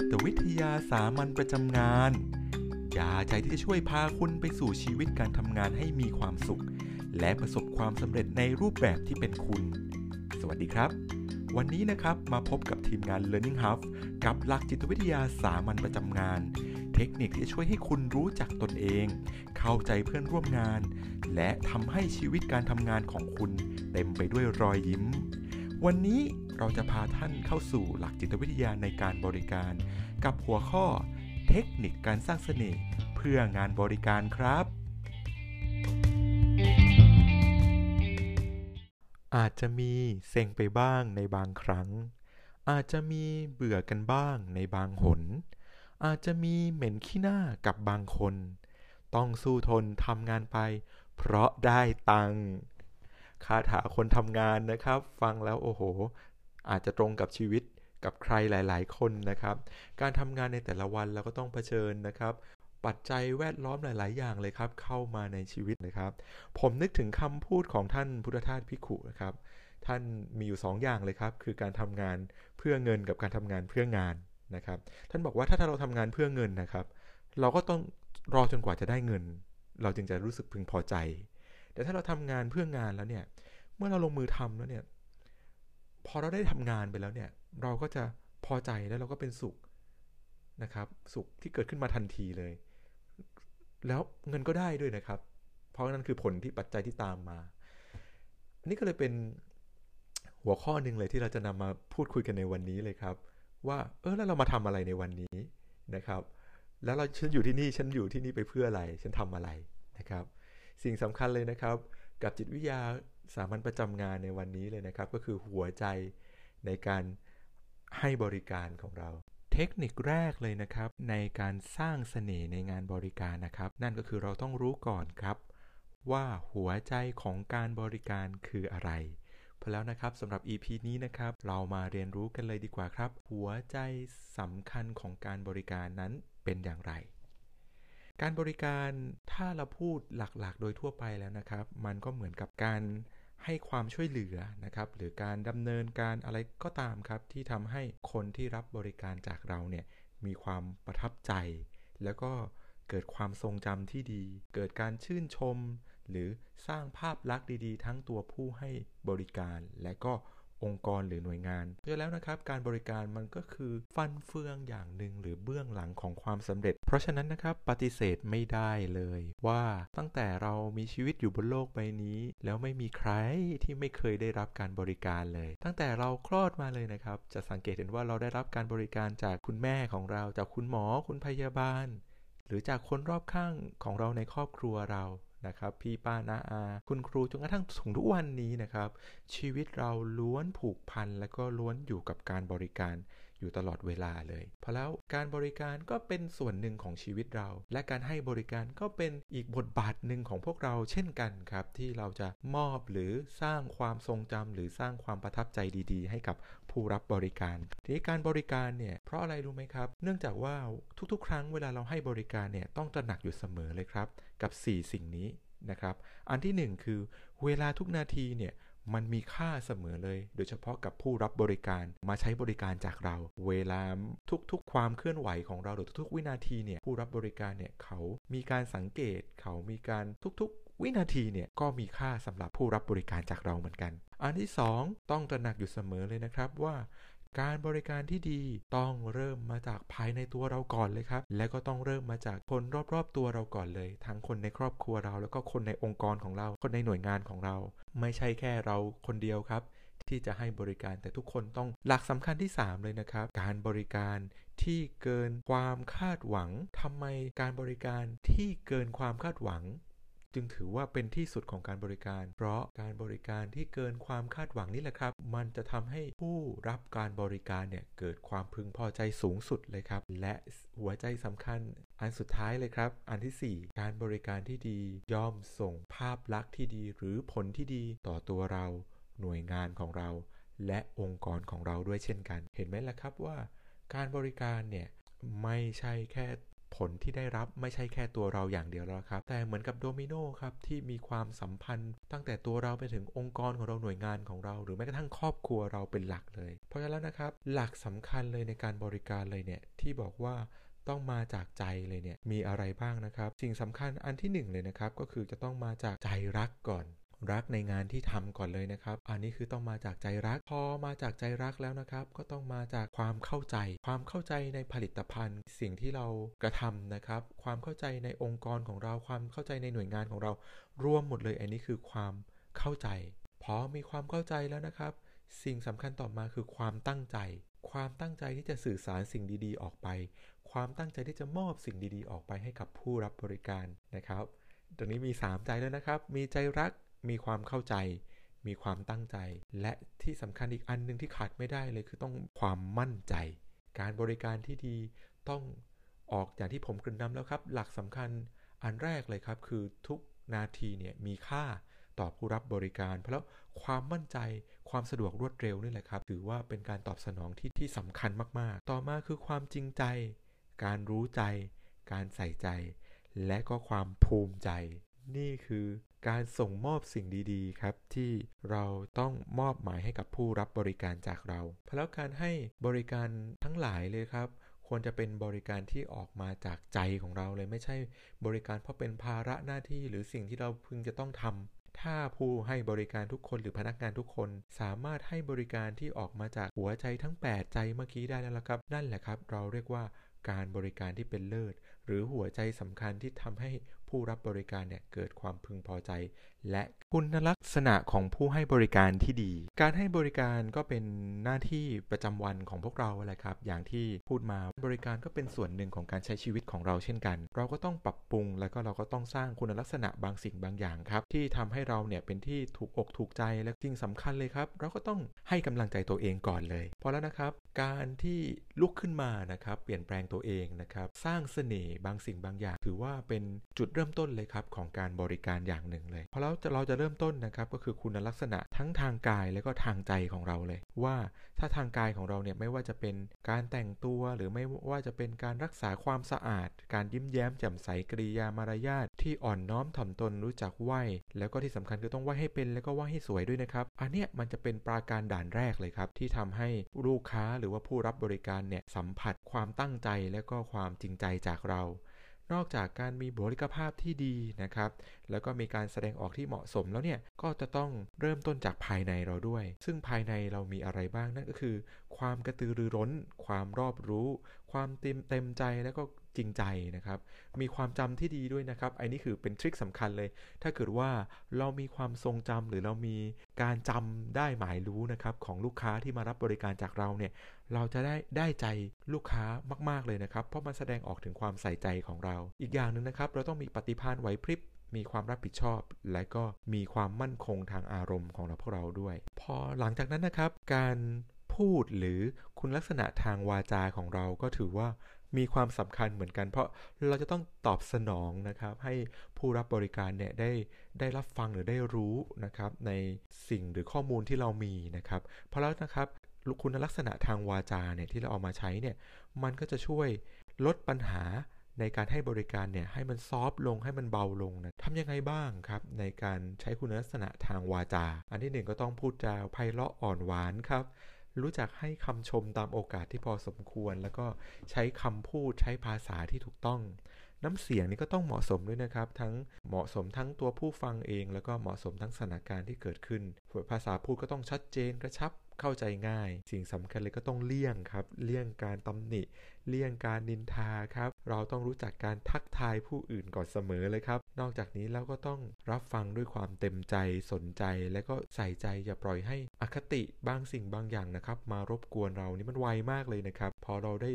จิตวิทยาสามัญประจำงาน ยาใจที่จะช่วยพาคุณไปสู่ชีวิตการทำงานให้มีความสุข และประสบความสำเร็จในรูปแบบที่เป็นคุณ สวัสดีครับ วันนี้นะครับมาพบกับทีมงาน Learning Hub กับหลักจิตวิทยาสามัญประจำงาน เทคนิคที่จะช่วยให้คุณรู้จักตนเอง เข้าใจเพื่อนร่วมงาน และทำให้ชีวิตการทำงานของคุณ เต็มไปด้วยรอยยิ้ม วันนี้เราจะพาท่านเข้าสู่หลักจิตวิทยาในการบริการ กับหัวข้อเทคนิคการสร้างเสน่ห์เพื่องานบริการครับ อาจจะมีเซ็งไปบ้างในบางครั้ง อาจจะมีเบื่อกันบ้างในบางหน อาจจะมีเหม็นขี้หน้ากับบางคน ต้องสู้ทนทำงานไป เพราะได้ตังค์ คาถาคนทำงานนะครับ ฟังแล้วโอ้โห อาจจะตรงกับชีวิตกับใครหลาย ๆ คนนะครับ การทำงานในแต่ละวันเราก็ต้องเผชิญนะครับ ปัจจัยแวดล้อมหลาย ๆ อย่างเลยครับ เข้ามาในชีวิตนะครับ ผมนึกถึงคำพูดของท่านพุทธทาสพิขุนะครับ ท่านมีอยู่ 2ออย่างเลยครับ คือการทำงานเพื่อเงินกับการทำงานเพื่องานนะครับ ท่านบอกว่าถ้าเราทำงานเพื่อเงินนะครับ เราก็ต้องรอจนกว่าจะได้เงิน เราจึงจะรู้สึกพึงพอใจ แต่ถ้าเราทำงานเพื่องานแล้วเนี่ย เมื่อเราลงมือทำแล้วเนี่ย พอเราได้ทำงานไปแล้วเนี่ย เราก็จะพอใจแล้วเราก็เป็นสุขนะครับ สุขที่เกิดขึ้นมาทันทีเลย แล้วเงินก็ได้ด้วยนะครับ เพราะนั่นคือผลที่ปัจจัยที่ตามมาอันนี้ก็เลยเป็นหัวข้อหนึ่งเลยที่เราจะนำมาพูดคุยกันในวันนี้เลยครับ ว่าเออแล้วเรามาทำอะไรในวันนี้นะครับ แล้วเราฉันอยู่ที่นี่ฉันอยู่ที่นี่ไปเพื่ออะไร ฉันทำอะไรนะครับ สิ่งสำคัญเลยนะครับ กับจิตวิทยาสามัญประจำงานในวันนี้เลยนะครับ ก็คือหัวใจในการให้บริการของเรา เทคนิคแรกเลยนะครับ ในการสร้างเสน่ห์ในงานบริการนะครับ นั่นก็คือเราต้องรู้ก่อนครับ ว่าหัวใจของการบริการคืออะไรพราะแล้วนะครับสำหรับ EP นี้นะครับ เรามาเรียนรู้กันเลยดีกว่าครับ หัวใจสำคัญของการบริการนั้นเป็นอย่างไร การบริการถ้าเราพูดหลักๆ โดยทั่วไปแล้วนะครับ มันก็เหมือนกับการให้ความช่วยเหลือนะครับ หรือการดำเนินการอะไรก็ตามครับ ที่ทำให้คนที่รับบริการจากเราเนี่ยมีความประทับใจ แล้วก็เกิดความทรงจำที่ดี เกิดการชื่นชม หรือสร้างภาพลักษณ์ดีๆ ทั้งตัวผู้ให้บริการและก็องค์กรหรือหน่วยงานเพราะแล้วนะครับ การบริการมันก็คือฟันเฟืองอย่างหนึ่งหรือเบื้องหลังของความสำเร็จ เพราะฉะนั้นนะครับปฏิเสธไม่ได้เลยว่าตั้งแต่เรามีชีวิตอยู่บนโลกใบนี้ แล้วไม่มีใครที่ไม่เคยได้รับการบริการเลย ตั้งแต่เราคลอดมาเลยนะครับ จะสังเกตเห็นว่าเราได้รับการบริการจากคุณแม่ของเรา จากคุณหมอคุณพยาบาล หรือจากคนรอบข้างของเราในครอบครัวเรานะครับพี่ป้านาอา คุณครูจนกระทั่งถึงทุกวันนี้นะครับ ชีวิตเราล้วนผูกพันและก็ล้วนอยู่กับการบริการ อยู่ตลอดเวลาเลยเพราะแล้วการบริการก็เป็นส่วนหนึ่งของชีวิตเรา และการให้บริการก็เป็นอีกบทบาทหนึ่งของพวกเราเช่นกันครับ ที่เราจะมอบหรือสร้างความทรงจำหรือสร้างความประทับใจดีๆ ให้กับผู้รับบริการ ทีนี้การบริการเนี่ยเพราะอะไรรู้ไหมครับ เนื่องจากว่าทุกๆ ครั้งเวลาเราให้บริการเนี่ยต้องตระหนักอยู่เสมอเลยครับ กับ 4 สิ่งนี้นะครับ อันที่ 1 คือเวลาทุกนาทีเนี่ย มันมีค่าเสมอเลย โดยเฉพาะกับผู้รับบริการมาใช้บริการจากเรา เวลาทุกๆ ความเคลื่อนไหวของเราหรือทุกๆ วินาทีเนี่ยผู้รับบริการเนี่ยเขามีการสังเกต เขามีการทุกๆ วินาทีเนี่ยก็มีค่าสำหรับผู้รับบริการจากเราเหมือนกัน อันที่ 2 ต้องตระหนักอยู่เสมอเลยนะครับว่า การบริการที่ดีต้องเริ่มมาจากภายในตัวเราก่อนเลยครับ และก็ต้องเริ่มมาจากคนรอบๆตัวเราก่อนเลย ทั้งคนในครอบครัวเรา แล้วก็คนในองค์กรของเรา คนในหน่วยงานของเรา ไม่ใช่แค่เราคนเดียวครับ ที่จะให้บริการแต่ทุกคนต้องหลักสำคัญที่ 3 เลยนะครับ การบริการที่เกินความคาดหวังทำไมการบริการที่เกินความคาดหวัง จึงถือว่าเป็นที่สุดของการบริการ เพราะการบริการที่เกินความคาดหวังนี่แหละครับ มันจะทำให้ผู้รับการบริการเนี่ยเกิดความพึงพอใจสูงสุดเลยครับ และหัวใจสำคัญ อันสุดท้ายเลยครับ อันที่ 4 การบริการที่ดีย่อมส่งภาพลักษณ์ที่ดีหรือผลที่ดีต่อตัวเรา หน่วยงานของเรา และองค์กรของเราด้วยเช่นกัน เห็นไหมล่ะครับว่า การบริการเนี่ยไม่ใช่แค่ ผลที่ได้รับไม่ใช่แค่ตัวเราอย่างเดียวแล้วครับ แต่เหมือนกับโดมิโนครับที่มีความสัมพันธ์ ตั้งแต่ตัวเราไปถึงองค์กรของเราหน่วยงานของเรา หรือแม้กระทั่งครอบครัวเราเป็นหลักเลย เพราะฉะนั้นนะครับ หลักสำคัญเลยในการบริการเลยเนี่ยที่บอกว่าต้องมาจากใจเลยเนี่ยมีอะไรบ้างนะครับ สิ่งสำคัญอันที่หนึ่งเลยนะครับก็คือจะต้องมาจากใจรักก่อน รักในงานที่ทำก่อนเลยนะครับ อันนี้คือต้องมาจากใจรัก พอมาจากใจรักแล้วนะครับ ก็ต้องมาจากความเข้าใจ ความเข้าใจในผลิตภัณฑ์ สิ่งที่เรากระทำนะครับ ความเข้าใจในองค์กรของเรา ความเข้าใจในหน่วยงานของเรา รวมหมดเลย อันนี้คือความเข้าใจ พอมีความเข้าใจแล้วนะครับ สิ่งสำคัญต่อมาคือความตั้งใจ ความตั้งใจที่จะสื่อสารสิ่งดีๆ ออกไป ความตั้งใจที่จะมอบสิ่งดีๆ ออกไปให้กับผู้รับบริการนะครับตรงนี้มี 3 ใจแล้วนะครับ มีใจรัก มีความเข้าใจ มีความตั้งใจ และที่สำคัญอีกอันหนึ่งที่ขาดไม่ได้เลยคือต้องความมั่นใจ การบริการที่ดีต้องออกอย่างที่ผมกล่นำแล้วครับ หลักสำคัญอันแรกเลยครับคือทุกนาทีเนี่ยมีค่าต่อผู้รับบริการ เพราะความมั่นใจความสะดวกรวดเร็วนี่แหละครับ ถือว่าเป็นการตอบสนองที่ที่สำคัญมากๆ ต่อมาคือความจริงใจ การรู้ใจ การใส่ใจ และก็ความภูมิใจ นี่คือ การส่งมอบสิ่งดีๆ ครับ ที่เราต้องมอบหมายให้กับผู้รับบริการจากเรา เพราะแล้วการให้บริการทั้งหลายเลยครับ ควรจะเป็นบริการที่ออกมาจากใจของเราเลยไม่ใช่บริการเพราะเป็นภาระหน้าที่หรือสิ่งที่เราพึงจะต้องทำถ้าผู้ให้บริการทุกคนหรือพนักงานทุกคน สามารถให้บริการที่ออกมาจากหัวใจทั้ง 8 ใจเมื่อกี้ได้แล้วละครับ นั่นแหละครับ เราเรียกว่าการบริการที่เป็นเลิศ หรือหัวใจสำคัญที่ทำให้ ผู้รับบริการเนี่ยเกิดความพึงพอใจและคุณลักษณะของผู้ให้บริการที่ดี การให้บริการก็เป็นหน้าที่ประจำวันของพวกเราแหละครับ อย่างที่พูดมาบริการก็เป็นส่วนหนึ่งของการใช้ชีวิตของเราเช่นกัน เราก็ต้องปรับปรุง แล้วก็เราก็ต้องสร้างคุณลักษณะบางสิ่งบางอย่างครับ ที่ทำให้เราเนี่ยเป็นที่ถูกอกถูกใจและจริงสำคัญเลยครับ เราก็ต้องให้กำลังใจตัวเองก่อนเลยพอแล้วนะครับ การที่ลุกขึ้นมานะครับ เปลี่ยนแปลงตัวเองนะครับ สร้างเสน่ห์บางสิ่งบางอย่าง ถือว่าเป็นจุดเริ่มต้นเลยครับของการบริการอย่างหนึ่งเลยพอแล้วเราจะเริ่มต้นนะครับก็คือคุณลักษณะทั้งทางกายและก็ทางใจของเราเลย ว่าถ้าทางกายของเราเนี่ยไม่ว่าจะเป็นการแต่งตัว หรือไม่ว่าจะเป็นการรักษาความสะอาด การยิ้มแย้มแจ่มใสกริยามารยาทที่อ่อนน้อมถ่อมตนรู้จักไหวแล้วก็ที่สำคัญคือต้องไหวให้เป็นแล้วก็ไหวให้สวยด้วยนะครับ อันเนี้ยมันจะเป็นปราการด่านแรกเลยครับ ที่ทำให้ลูกค้าหรือว่าผู้รับบริการเนี่ยสัมผัสความตั้งใจและก็ความจริงใจจากเรา นอกจากการมีบุคลิกภาพที่ดีนะครับ แล้วก็มีการแสดงออกที่เหมาะสมแล้วเนี่ย ก็จะต้องเริ่มต้นจากภายในเราด้วย ซึ่งภายในเรามีอะไรบ้างนั่นก็คือ ความกระตือรือร้น ความรอบรู้ ความเต็มเต็มใจแล้วก็ จริงใจนะครับ มีความจำที่ดีด้วยนะครับไอ้นี่คือเป็นทริคสำคัญเลย ถ้าเกิดว่าเรามีความทรงจำหรือเรามีการจำได้หมายรู้นะครับของลูกค้าที่มารับบริการจากเราเนี่ยเราจะได้ได้ใจลูกค้ามาก ๆเลยนะครับ เพราะมันแสดงออกถึงความใส่ใจของเรา อีกอย่างหนึ่งนะครับ เราต้องมีปฏิภาณไหวพริบมีความรับผิดชอบ และก็มีความมั่นคงทางอารมณ์ของเราพวกเราด้วย พอหลังจากนั้นนะครับ การพูดหรือคุณลักษณะทางวาจาของเราก็ถือว่า มีความสำคัญเหมือนกัน เพราะเราจะต้องตอบสนองนะครับ ให้ผู้รับบริการเนี่ยได้ได้รับฟังหรือได้รู้นะครับในสิ่งหรือข้อมูลที่เรามีนะครับ เพราะแล้วนะครับคุณลักษณะทางวาจาเนี่ยที่เราเอามาใช้เนี่ยมันก็จะช่วยลดปัญหาในการให้บริการเนี่ยให้มันซอฟลงให้มันเบาลงนะทำยังไงบ้างครับ ในการใช้คุณลักษณะทางวาจา อันที่หนึ่งก็ต้องพูดจาไพเราะอ่อนหวานครับ รู้จักให้คำชมตามโอกาสที่พอสมควร แล้วก็ใช้คำพูดใช้ภาษาที่ถูกต้อง น้ำเสียงนี่ก็ต้องเหมาะสมด้วยนะครับ ทั้งเหมาะสมทั้งตัวผู้ฟังเอง แล้วก็เหมาะสมทั้งสถานการณ์ที่เกิดขึ้นภาษาพูดก็ต้องชัดเจนกระชับเข้าใจง่าย สิ่งสำคัญเลยก็ต้องเลี่ยงครับ เลี่ยงการตำหนิ เลี่ยงการนินทาครับ เราต้องรู้จักการทักทายผู้อื่นก่อนเสมอเลยครับ นอกจากนี้เราก็ต้องรับฟังด้วยความเต็มใจสนใจ และก็ใส่ใจอย่าปล่อยให้อคติบางสิ่งบางอย่างนะครับ มารบกวนเรานี่มันไวมากเลยนะครับ พอเราได้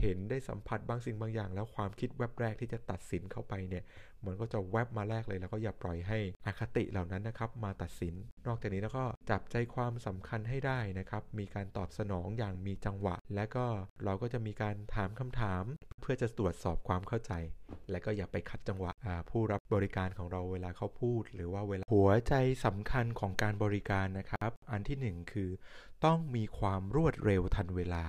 เห็นได้สัมผัสบางสิ่งบางอย่าง แล้วความคิดแวบแรกที่จะตัดสินเข้าไปเนี่ย มันก็จะแวบมาแรกเลยแล้วก็อย่าปล่อยให้อคติเหล่านั้นนะครับมาตัดสิน นอกจากนี้แล้วก็จับใจความสำคัญให้ได้นะครับมีการตอบสนองอย่างมีจังหวะ และก็เราก็จะมีการถามคำถาม เพื่อจะตรวจสอบความเข้าใจ และก็อย่าไปคัดจังหวะผู้รับบริการของเราเวลาเขาพูด หรือว่าเวลาหัวใจสำคัญของการบริการนะครับ อันที่ 1 คือต้องมีความรวดเร็วทันเวลา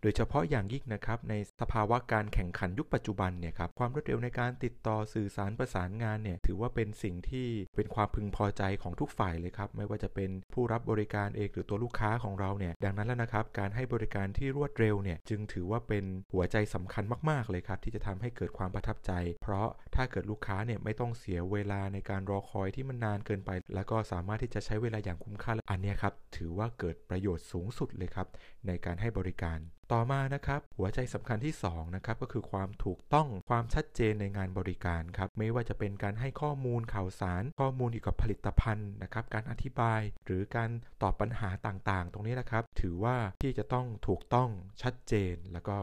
โดยเฉพาะอย่างยิ่งนะครับในสภาวะการแข่งขันยุคปัจจุบันเนี่ยครับความรวดเร็วในการติดต่อสื่อสารประสานงานเนี่ยถือว่าเป็นสิ่งที่เป็นความพึงพอใจของทุกฝ่ายเลยครับ ไม่ว่าจะเป็นผู้รับบริการเองหรือตัวลูกค้าของเราเนี่ยดังนั้นแล้วนะครับการให้บริการที่รวดเร็วเนี่ยจึงถือว่าเป็นหัวใจสำคัญมากๆเลยครับที่จะทำให้เกิดความประทับใจ เพราะถ้าเกิดลูกค้าเนี่ยไม่ต้องเสียเวลาในการรอคอยที่มันนานเกินไป แล้วก็สามารถที่จะใช้เวลาอย่างคุ้มค่าอันนี้ครับถือว่าเกิดประโยชน์สูงสุดเลยครับในการให้บริการ ต่อมานะครับหัวใจสำคัญที่2นะครับก็คือความถูกต้องความชัดเจนในงานบริการครับไม่ว่าจะเป็นการให้ข้อมูลข่าวสาร ข้อมูลเกี่ยวกับผลิตภัณฑ์นะครับการอธิบาย หรือการตอบปัญหาต่างๆ ตรงนี้นะครับ ถือว่าที่จะต้องถูกต้องชัดเจนแล้วก็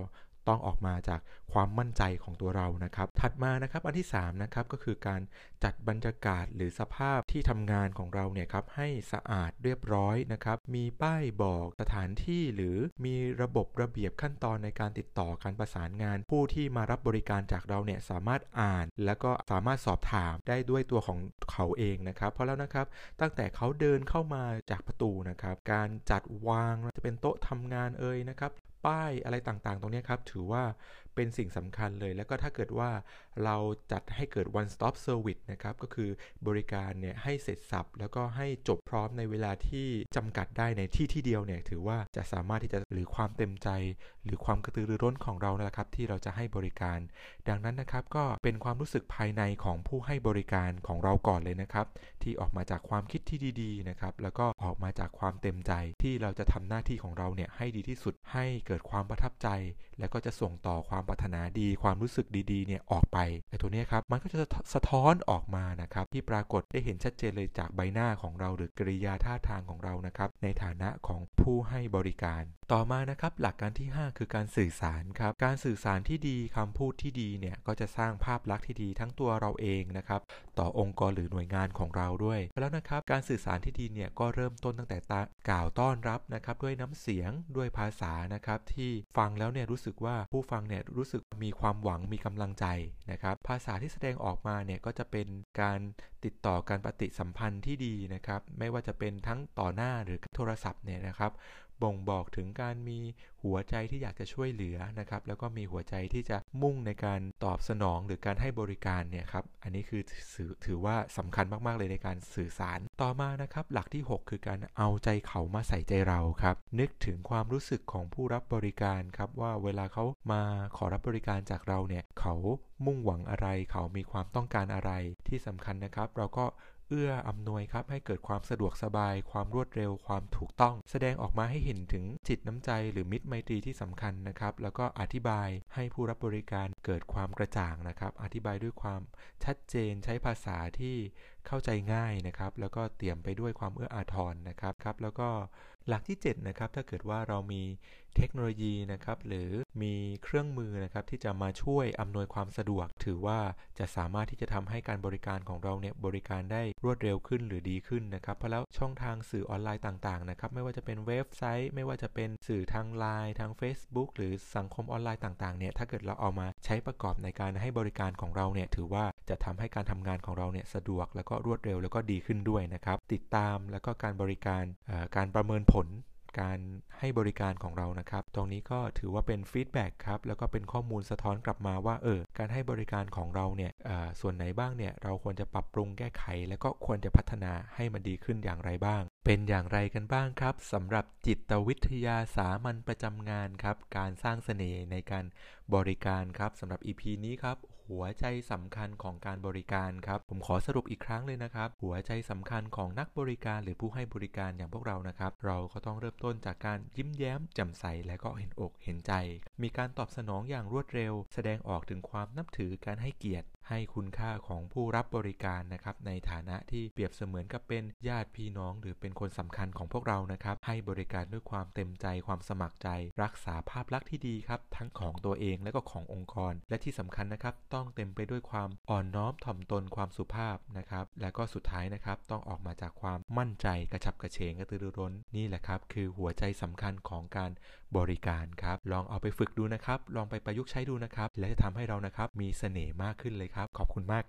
ต้องออกมาจากความมั่นใจของตัวเรานะครับ ถัดมานะครับอันที่3นะครับก็คือการจัดบรรยากาศหรือสภาพที่ทำงานของเราเนี่ยครับให้สะอาดเรียบร้อยนะครับ มีป้ายบอกสถานที่หรือมีระบบระเบียบขั้นตอนในการติดต่อการประสานงาน ผู้ที่มารับบริการจากเราเนี่ยสามารถอ่าน แล้วก็สามารถสอบถามได้ด้วยตัวของเขาเองนะครับเพราะแล้วนะครับตั้งแต่เขาเดินเข้ามาจากประตูนะครับการจัดวางจะเป็นโต๊ะทำงานเอ่ยนะครับ ป้ายอะไรต่างๆ ตรงนี้ครับ ถือว่า เป็นสิ่งสำคัญเลย แล้วก็ถ้าเกิดว่าเราจัดให้เกิด one stop service นะครับ ก็คือบริการเนี่ยให้เสร็จสับ แล้วก็ให้จบพร้อมในเวลาที่จำกัดได้ในที่ที่เดียวเนี่ย ถือว่าจะสามารถที่จะหรือความเต็มใจ หรือความกระตือรือร้นของเรานะครับ ที่เราจะให้บริการ ดังนั้นนะครับก็เป็นความรู้สึกภายในของผู้ให้บริการของเราก่อนเลยนะครับ ที่ออกมาจากความคิดที่ดีๆนะครับแล้วก็ออกมาจากความเต็มใจที่เราจะทำหน้าที่ของเราเนี่ยให้ดีที่สุดให้เกิดความประทับใจ แล้วก็จะส่งต่อความความปรารถนาดี ความรู้สึกดีๆเนี่ยออกไปไอ้ตัวนี้ครับมันก็จะสะท้อนออกมานะครับที่ปรากฏได้เห็นชัดเจนเลยจากใบหน้าของเราหรือกริยาท่าทางของเรานะครับในฐานะของผู้ให้บริการ ต่อมานะครับหลักการที่ 5 คือการสื่อสารครับการสื่อสารที่ดีคำพูดที่ดีเนี่ยก็จะสร้างภาพลักษณ์ที่ดีทั้งตัวเราเองนะครับต่อองค์กรหรือหน่วยงานของเราด้วย แล้วนะครับการสื่อสารที่ดีเนี่ยก็เริ่มต้นตั้งแต่ตากล่าวต้อนรับนะครับด้วยน้ำเสียงด้วยภาษานะครับที่ฟังแล้วเนี่ยรู้สึกว่าผู้ฟังเนี่ยรู้สึกมีความหวังมีกำลังใจนะครับ ภาษาที่แสดงออกมาเนี่ยก็จะเป็นการติดต่อการปฏิสัมพันธ์ที่ดีนะครับ ไม่ว่าจะเป็นทั้งต่อหน้าหรือโทรศัพท์เนี่ยนะครับ บ่งบอกถึงการมีหัวใจที่อยากจะช่วยเหลือนะครับ แล้วก็มีหัวใจที่จะมุ่งในการตอบสนองหรือการให้บริการเนี่ยครับ อันนี้คือถือว่าสำคัญมาก ๆ เลยในการสื่อสาร ต่อมานะครับ หลักที่ 6 คือการเอาใจเขามาใส่ใจเราครับ นึกถึงความรู้สึกของผู้รับบริการครับว่าเวลาเขามาขอรับบริการจากเราเนี่ยเขามุ่งหวังอะไร เขามีความต้องการอะไรที่สำคัญนะครับ เราก็ เอื้ออำนวยครับให้เกิดความสะดวกสบาย ความรวดเร็ว ความถูกต้อง แสดงออกมาให้เห็นถึงจิตน้ำใจ หรือมิตรไมตรีที่สำคัญนะครับ แล้วก็อธิบายให้ผู้รับบริการเกิดความกระจ่างนะครับ อธิบายด้วยความชัดเจนใช้ภาษาที่เข้าใจง่ายนะครับ แล้วก็เตรียมไปด้วยความเอื้ออาทรนะครับครับ แล้วก็หลักที่7นะครับถ้าเกิดว่าเรามีเทคโนโลยีนะครับหรือมีเครื่องมือนะครับที่จะมาช่วยอำนวยความสะดวก ถือว่าจะสามารถที่จะทำให้การบริการของเราเนี่ยบริการได้รวดเร็วขึ้นหรือดีขึ้นนะครับเพราะแล้วช่องทางสื่อออนไลน์ต่างๆนะครับไม่ว่าจะเป็นเว็บไซต์ ไม่ว่าจะเป็นสื่อทางไลน์ทาง Facebook หรือสังคมออนไลน์ต่างๆเนี่ยถ้าเกิดเราเอามาใช้ประกอบในการให้บริการของเราเนี่ยถือว่าจะทำให้การทำงานของเราเนี่ยสะดวกแล้วก็รวดเร็วแล้วก็ดีขึ้นด้วยนะครับ ติดตามแล้วก็การบริการการประเมินผลการให้บริการของเรานะครับ ตรงนี้ก็ถือว่าเป็นฟีดแบ็กครับ แล้วก็เป็นข้อมูลสะท้อนกลับมาว่า เออ การให้บริการของเราเนี่ยส่วนไหนบ้างเนี่ย เราควรจะปรับปรุงแก้ไข แล้วก็ควรจะพัฒนาให้มันดีขึ้นอย่างไรบ้าง เป็นอย่างไรกันบ้างครับสำหรับจิตวิทยาสามัญประจำงานครับ การสร้างเสน่ห์ในการบริการครับสำหรับ EP นี้ครับ หัวใจสำคัญของการบริการครับ ผมขอสรุปอีกครั้งเลยนะครับ หัวใจสำคัญของนักบริการหรือผู้ให้บริการอย่างพวกเรานะครับ เราก็ต้องเริ่มต้นจากการยิ้มแย้มแจ่มใสและก็เห็นอกเห็นใจ มีการตอบสนองอย่างรวดเร็ว แสดงออกถึงความนับถือการให้เกียรติ ให้คุณค่าของผู้รับบริการนะครับในฐานะที่เปรียบเสมือนกับเป็นญาติพี่น้อง หรือเป็นคนสำคัญของพวกเรานะครับ ให้บริการด้วยความเต็มใจความสมัครใจ รักษาภาพลักษณ์ที่ดีครับ ทั้งของตัวเองและก็ขององค์กร และที่สำคัญนะครับ ต้องเต็มไปด้วยความอ่อนน้อมถ่อมตนความสุภาพนะครับ และก็สุดท้ายนะครับ ต้องออกมาจากความมั่นใจกระฉับกระเฉงกระตือรือร้นนี่แหละครับ คือหัวใจสำคัญของการ บริการครับ ลองเอาไปฝึกดูนะครับ ลองไปประยุกต์ใช้ดูนะครับ และจะทำให้เรานะครับมีเสน่ห์มากขึ้นเลยครับ ขอบคุณมาก